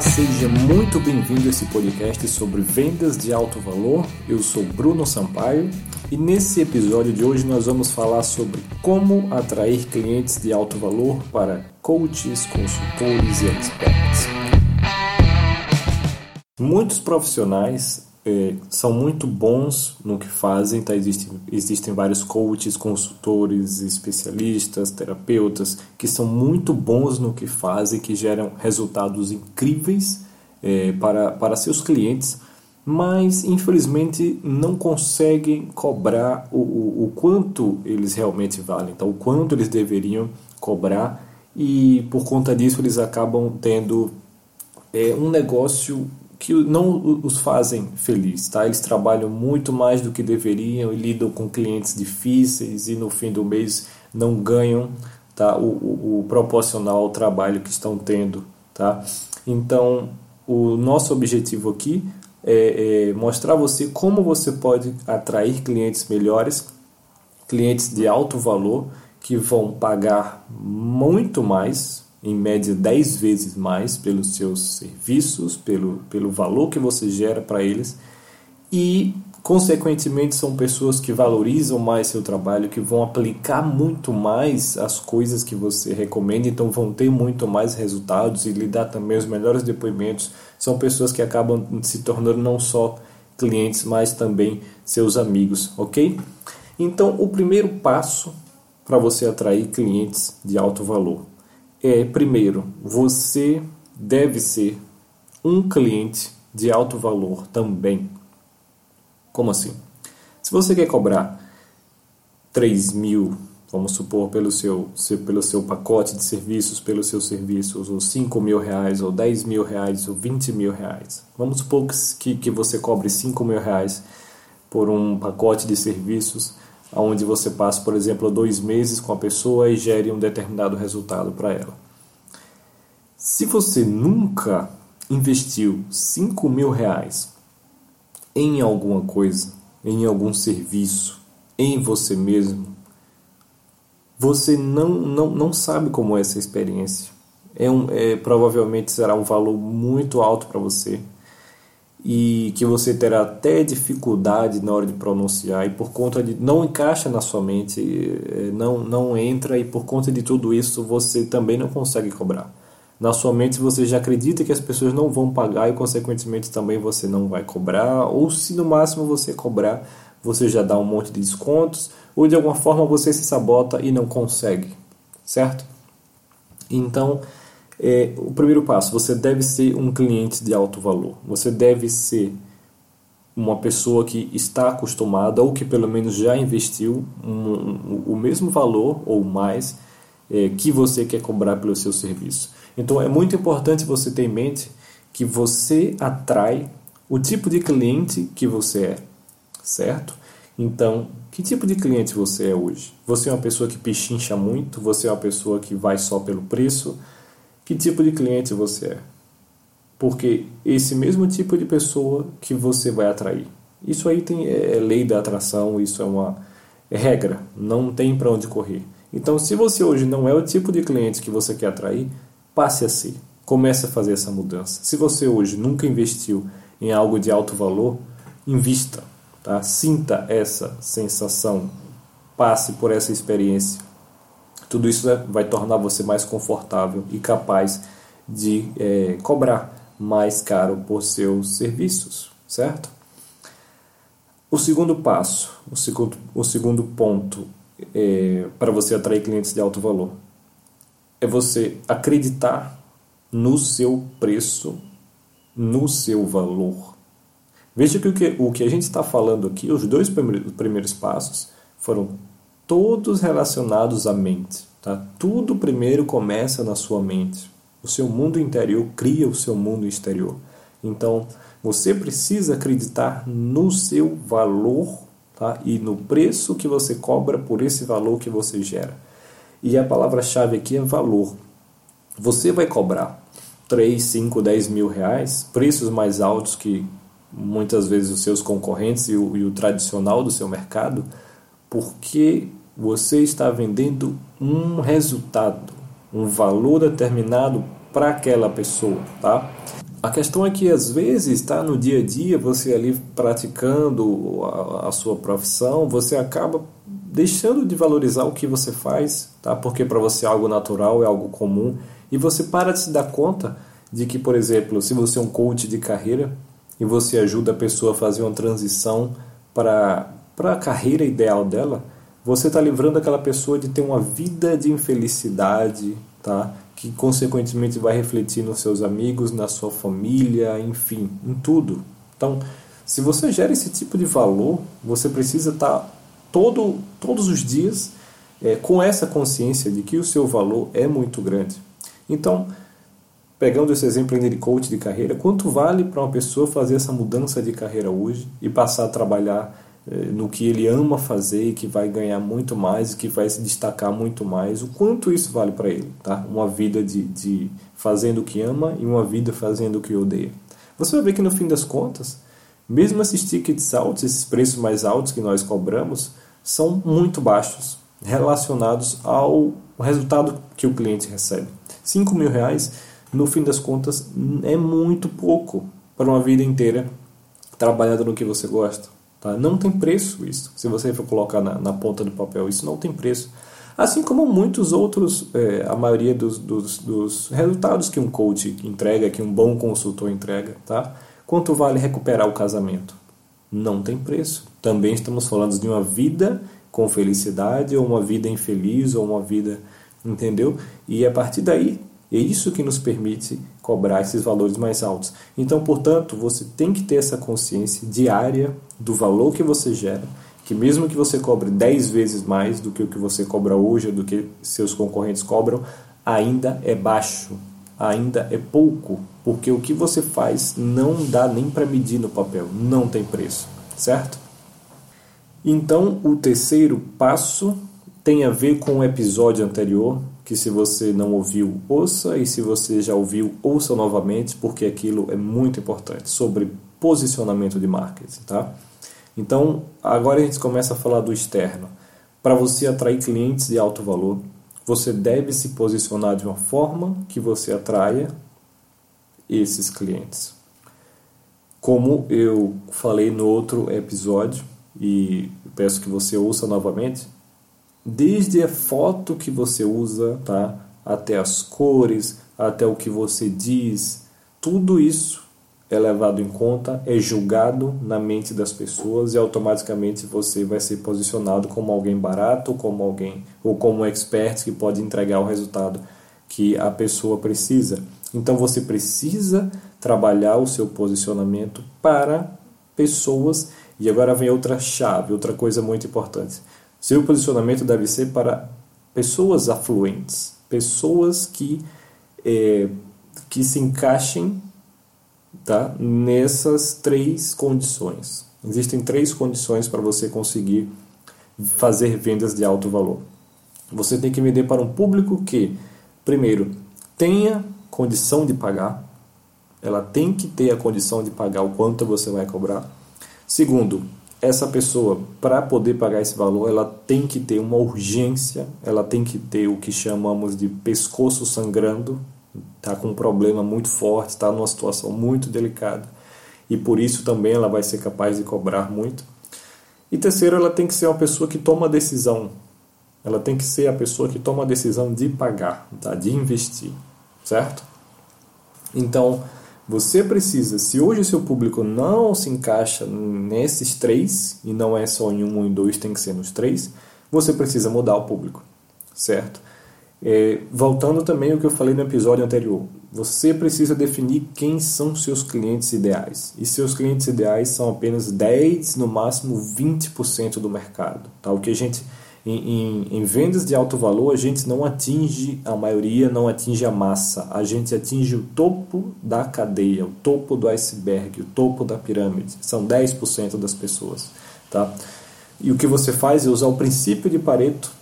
Olá, seja muito bem-vindo a esse podcast sobre vendas de alto valor. Eu sou Bruno Sampaio e nesse episódio de hoje nós vamos falar sobre como atrair clientes de alto valor para coaches, consultores e experts. Muitos profissionais é, são muito bons no que fazem, tá? existem, existem vários coaches, consultores, especialistas, terapeutas que são muito bons no que fazem, que geram resultados incríveis é, para, para seus clientes, mas infelizmente não conseguem cobrar o, o, o quanto eles realmente valem, então o quanto eles deveriam cobrar e por conta disso eles acabam tendo é, um negócio que não os fazem felizes, tá? Eles trabalham muito mais do que deveriam e lidam com clientes difíceis e no fim do mês não ganham, tá? O, o, o proporcional ao trabalho que estão tendo, tá? Então, o nosso objetivo aqui é, é mostrar a você como você pode atrair clientes melhores, clientes de alto valor que vão pagar muito mais em média 10 vezes mais pelos seus serviços, pelo, pelo valor que você gera para eles e, consequentemente, são pessoas que valorizam mais seu trabalho, que vão aplicar muito mais as coisas que você recomenda, então vão ter muito mais resultados e lhe dar também os melhores depoimentos. São pessoas que acabam se tornando não só clientes, mas também seus amigos, ok? Então, o primeiro passo para você atrair clientes de alto valor é, primeiro, você deve ser um cliente de alto valor também. Como assim? Se você quer cobrar 3 mil, vamos supor, pelo seu, pelo seu pacote de serviços, pelos seus serviços, ou 5 mil reais, ou 10 mil reais, ou 20 mil reais. Vamos supor que, que você cobre 5 mil reais por um pacote de serviços onde você passa, por exemplo, dois meses com a pessoa e gere um determinado resultado para ela. Se você nunca investiu 5 mil reais em alguma coisa, em algum serviço, em você mesmo, você não, não, não sabe como é essa experiência. É um, é, provavelmente será um valor muito alto para você e que você terá até dificuldade na hora de pronunciar e por conta de não encaixa na sua mente, é, não não entra e por conta de tudo isso você também não consegue cobrar. Na sua mente você já acredita que as pessoas não vão pagar e consequentemente também você não vai cobrar, ou se no máximo você cobrar, você já dá um monte de descontos, ou de alguma forma você se sabota e não consegue, certo? Então, é, o primeiro passo, você deve ser um cliente de alto valor. Você deve ser uma pessoa que está acostumada ou que pelo menos já investiu um, um, o mesmo valor ou mais é, que você quer cobrar pelo seu serviço. Então é muito importante você ter em mente que você atrai o tipo de cliente que você é, certo? Então, que tipo de cliente você é hoje? Você é uma pessoa que pechincha muito? Você é uma pessoa que vai só pelo preço? Que tipo de cliente você é. Porque esse mesmo tipo de pessoa que você vai atrair. Isso aí tem, é, é lei da atração, isso é uma é regra, não tem para onde correr. Então, se você hoje não é o tipo de cliente que você quer atrair, passe a ser. Comece a fazer essa mudança. Se você hoje nunca investiu em algo de alto valor, invista. Tá? Sinta essa sensação, passe por essa experiência tudo isso né, vai tornar você mais confortável e capaz de é, cobrar mais caro por seus serviços, certo? O segundo passo, o segundo, o segundo ponto é, para você atrair clientes de alto valor é você acreditar no seu preço, no seu valor. Veja que o que, o que a gente está falando aqui, os dois primeiros, primeiros passos, foram todos relacionados à mente. Tá? Tudo primeiro começa na sua mente. O seu mundo interior cria o seu mundo exterior. Então, você precisa acreditar no seu valor tá? e no preço que você cobra por esse valor que você gera. E a palavra-chave aqui é valor. Você vai cobrar 3, 5, 10 mil reais, preços mais altos que muitas vezes os seus concorrentes e o, e o tradicional do seu mercado, porque você está vendendo um resultado, um valor determinado para aquela pessoa, tá? A questão é que às vezes, tá, no dia a dia, você ali praticando a, a sua profissão, você acaba deixando de valorizar o que você faz, tá? Porque para você é algo natural, é algo comum, e você para de se dar conta de que, por exemplo, se você é um coach de carreira e você ajuda a pessoa a fazer uma transição para para a carreira ideal dela, você está livrando aquela pessoa de ter uma vida de infelicidade, tá? Que consequentemente vai refletir nos seus amigos, na sua família, enfim, em tudo. Então, se você gera esse tipo de valor, você precisa estar tá todo, todos os dias é, com essa consciência de que o seu valor é muito grande. Então, pegando esse exemplo ainda de coach de carreira, quanto vale para uma pessoa fazer essa mudança de carreira hoje e passar a trabalhar no que ele ama fazer e que vai ganhar muito mais e que vai se destacar muito mais, o quanto isso vale para ele, tá? Uma vida de, de fazendo o que ama e uma vida fazendo o que odeia. Você vai ver que no fim das contas, mesmo esses tickets altos, esses preços mais altos que nós cobramos, são muito baixos relacionados ao resultado que o cliente recebe. 5 mil reais, no fim das contas, é muito pouco para uma vida inteira trabalhando no que você gosta. Tá? Não tem preço isso. Se você for colocar na, na ponta do papel, isso não tem preço. Assim como muitos outros, é, a maioria dos, dos, dos, resultados que um coach entrega, que um bom consultor entrega. Tá? Quanto vale recuperar o casamento? Não tem preço. Também estamos falando de uma vida com felicidade, ou uma vida infeliz, ou uma vida. Entendeu? E a partir daí, é isso que nos permite cobrar esses valores mais altos. Então, portanto, você tem que ter essa consciência diária do valor que você gera, que mesmo que você cobre 10 vezes mais do que o que você cobra hoje ou do que seus concorrentes cobram, ainda é baixo, ainda é pouco, porque o que você faz não dá nem para medir no papel, não tem preço, certo? Então, o terceiro passo tem a ver com o episódio anterior, que se você não ouviu, ouça, e se você já ouviu, ouça novamente, porque aquilo é muito importante, sobre posicionamento de marketing, tá? Então, agora a gente começa a falar do externo. Para você atrair clientes de alto valor, você deve se posicionar de uma forma que você atraia esses clientes. Como eu falei no outro episódio, e peço que você ouça novamente, desde a foto que você usa, tá? Até as cores, até o que você diz, tudo isso é levado em conta, é julgado na mente das pessoas e automaticamente você vai ser posicionado como alguém barato, como alguém ou como um expert que pode entregar o resultado que a pessoa precisa. Então você precisa trabalhar o seu posicionamento para pessoas e agora vem outra chave, outra coisa muito importante. Seu posicionamento deve ser para pessoas afluentes, pessoas que, é, que se encaixem tá, nessas três condições. Existem três condições para você conseguir fazer vendas de alto valor. Você tem que vender para um público que, primeiro, tenha condição de pagar, ela tem que ter a condição de pagar o quanto você vai cobrar. Segundo, essa pessoa, para poder pagar esse valor, ela tem que ter uma urgência, ela tem que ter o que chamamos de pescoço sangrando, está com um problema muito forte, está numa situação muito delicada e por isso também ela vai ser capaz de cobrar muito. E terceiro, ela tem que ser uma pessoa que toma decisão. Ela tem que ser a pessoa que toma a decisão de pagar, tá? de investir, certo? Então, você precisa, se hoje o seu público não se encaixa nesses três, e não é só em um ou em dois, tem que ser nos três, você precisa mudar o público, certo? É, voltando também ao que eu falei no episódio anterior, você precisa definir quem são seus clientes ideais. E seus clientes ideais são apenas 10, no máximo 20% do mercado. Tá? O que a gente em, em, em, vendas de alto valor, a gente não atinge a maioria, não atinge a massa, a gente atinge o topo da cadeia, o topo do iceberg, o topo da pirâmide. São 10% das pessoas. Tá? E o que você faz é usar o princípio de Pareto,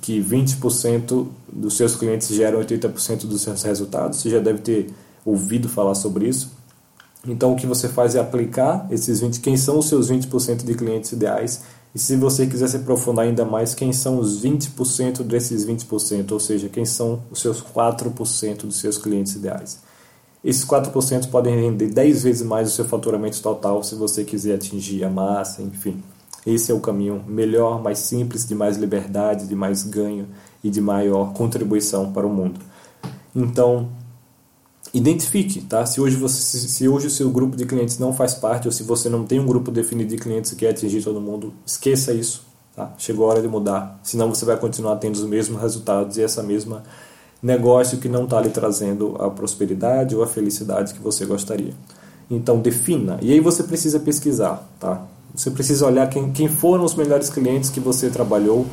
que 20% dos seus clientes geram 80% dos seus resultados. Você já deve ter ouvido falar sobre isso. Então, o que você faz é aplicar esses 20, quem são os seus 20% de clientes ideais E se você quiser se aprofundar ainda mais, quem são os 20% desses 20%, ou seja, quem são os seus 4% dos seus clientes ideais. Esses 4% podem render 10 vezes mais o seu faturamento total se você quiser atingir a massa, enfim. Esse é o caminho melhor, mais simples, de mais liberdade, de mais ganho e de maior contribuição para o mundo. Então, identifique, tá? Se hoje você se hoje o seu grupo de clientes não faz parte ou se você não tem um grupo definido de clientes que quer atingir todo mundo, esqueça isso, tá? Chegou a hora de mudar, senão você vai continuar tendo os mesmos resultados e essa mesma negócio que não está lhe trazendo a prosperidade ou a felicidade que você gostaria. Então defina. E aí você precisa pesquisar, tá? Você precisa olhar quem, quem foram os melhores clientes que você trabalhou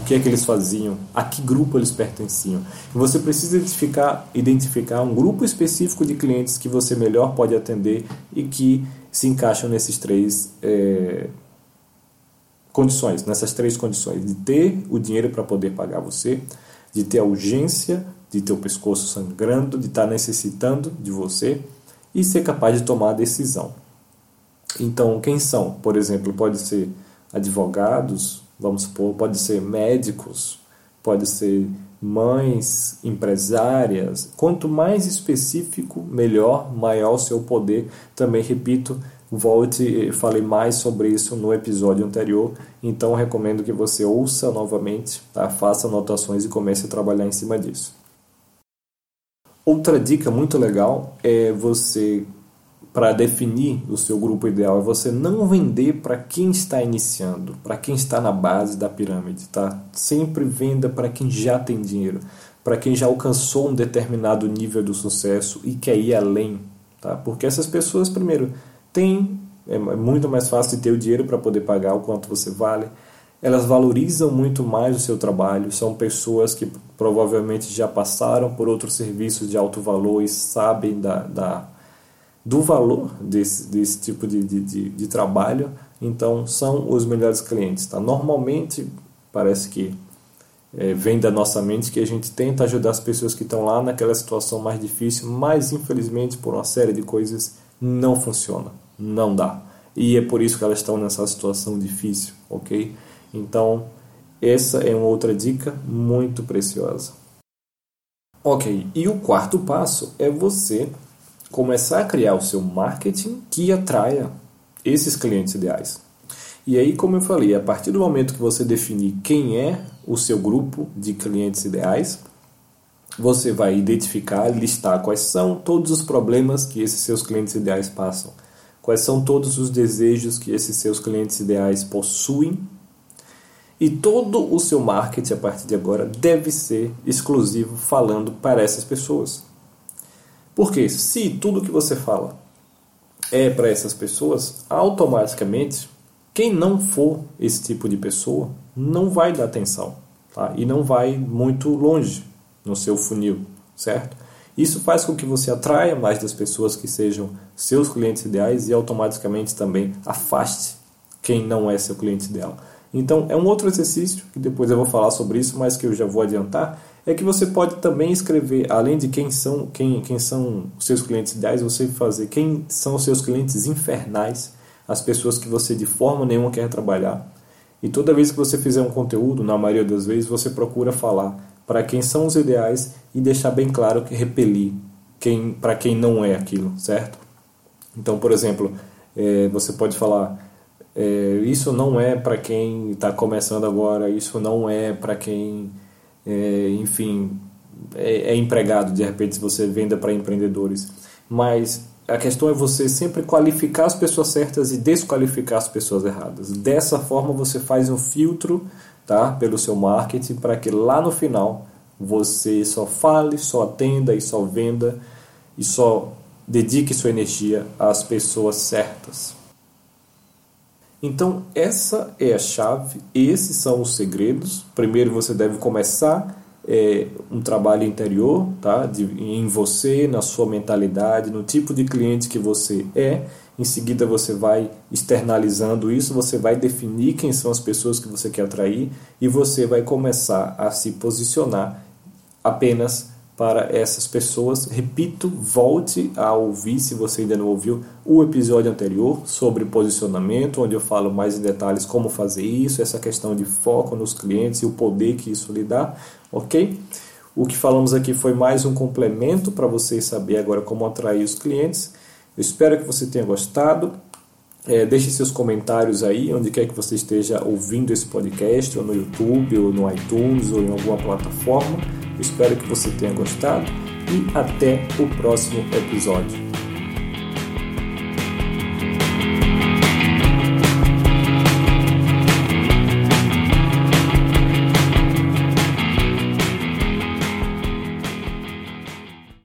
o que é que eles faziam, a que grupo eles pertenciam. E você precisa identificar, identificar um grupo específico de clientes que você melhor pode atender e que se encaixam nesses três é, condições, nessas três condições, de ter o dinheiro para poder pagar você, de ter a urgência, de ter o pescoço sangrando, de estar necessitando de você e ser capaz de tomar a decisão. Então, quem são? Por exemplo, pode ser advogados, vamos supor, pode ser médicos, pode ser mães, empresárias. Quanto mais específico, melhor, maior o seu poder. Também repito, volte, falei mais sobre isso no episódio anterior, então recomendo que você ouça novamente, tá? faça anotações e comece a trabalhar em cima disso. Outra dica muito legal é você para definir o seu grupo ideal é você não vender para quem está iniciando, para quem está na base da pirâmide, tá? Sempre venda para quem já tem dinheiro, para quem já alcançou um determinado nível do sucesso e quer ir além, tá? Porque essas pessoas, primeiro, têm é muito mais fácil de ter o dinheiro para poder pagar o quanto você vale. Elas valorizam muito mais o seu trabalho, são pessoas que provavelmente já passaram por outros serviços de alto valor e sabem da, da do valor desse, desse tipo de, de, de, de trabalho, então são os melhores clientes. Tá? Normalmente, parece que é, vem da nossa mente que a gente tenta ajudar as pessoas que estão lá naquela situação mais difícil, mas infelizmente por uma série de coisas não funciona, não dá. E é por isso que elas estão nessa situação difícil, ok? Então, essa é uma outra dica muito preciosa. Ok, e o quarto passo é você começar a criar o seu marketing que atraia esses clientes ideais. E aí, como eu falei, a partir do momento que você definir quem é o seu grupo de clientes ideais, você vai identificar, listar quais são todos os problemas que esses seus clientes ideais passam, quais são todos os desejos que esses seus clientes ideais possuem. E todo o seu marketing a partir de agora deve ser exclusivo falando para essas pessoas. Porque se tudo que você fala é para essas pessoas, automaticamente quem não for esse tipo de pessoa não vai dar atenção tá? e não vai muito longe no seu funil, certo? Isso faz com que você atraia mais das pessoas que sejam seus clientes ideais e automaticamente também afaste quem não é seu cliente ideal. Então, é um outro exercício que depois eu vou falar sobre isso, mas que eu já vou adiantar, é que você pode também escrever, além de quem são, quem, quem são os seus clientes ideais, você fazer quem são os seus clientes infernais, as pessoas que você de forma nenhuma quer trabalhar. E toda vez que você fizer um conteúdo, na maioria das vezes, você procura falar para quem são os ideais e deixar bem claro que repelir quem, para quem não é aquilo, certo? Então, por exemplo, é, você pode falar é, isso não é para quem está começando agora, isso não é para quem, é, enfim, é, é, empregado, de repente, se você venda para empreendedores. Mas a questão é você sempre qualificar as pessoas certas e desqualificar as pessoas erradas. Dessa forma, você faz um filtro tá, pelo seu marketing para que lá no final você só fale, só atenda e só venda e só dedique sua energia às pessoas certas. Então, essa é a chave, esses são os segredos. Primeiro, você deve começar é, um trabalho interior, tá? De, em você, na sua mentalidade, no tipo de cliente que você é. Em seguida, você vai externalizando isso, você vai definir quem são as pessoas que você quer atrair e você vai começar a se posicionar apenas para essas pessoas. Repito, volte a ouvir, se você ainda não ouviu, o episódio anterior sobre posicionamento, onde eu falo mais em detalhes como fazer isso, essa questão de foco nos clientes e o poder que isso lhe dá, ok? O que falamos aqui foi mais um complemento para você saber agora como atrair os clientes. Eu espero que você tenha gostado. É, deixe seus comentários aí, onde quer que você esteja ouvindo esse podcast, ou no YouTube, ou no iTunes, ou em alguma plataforma. Espero que você tenha gostado e até o próximo episódio.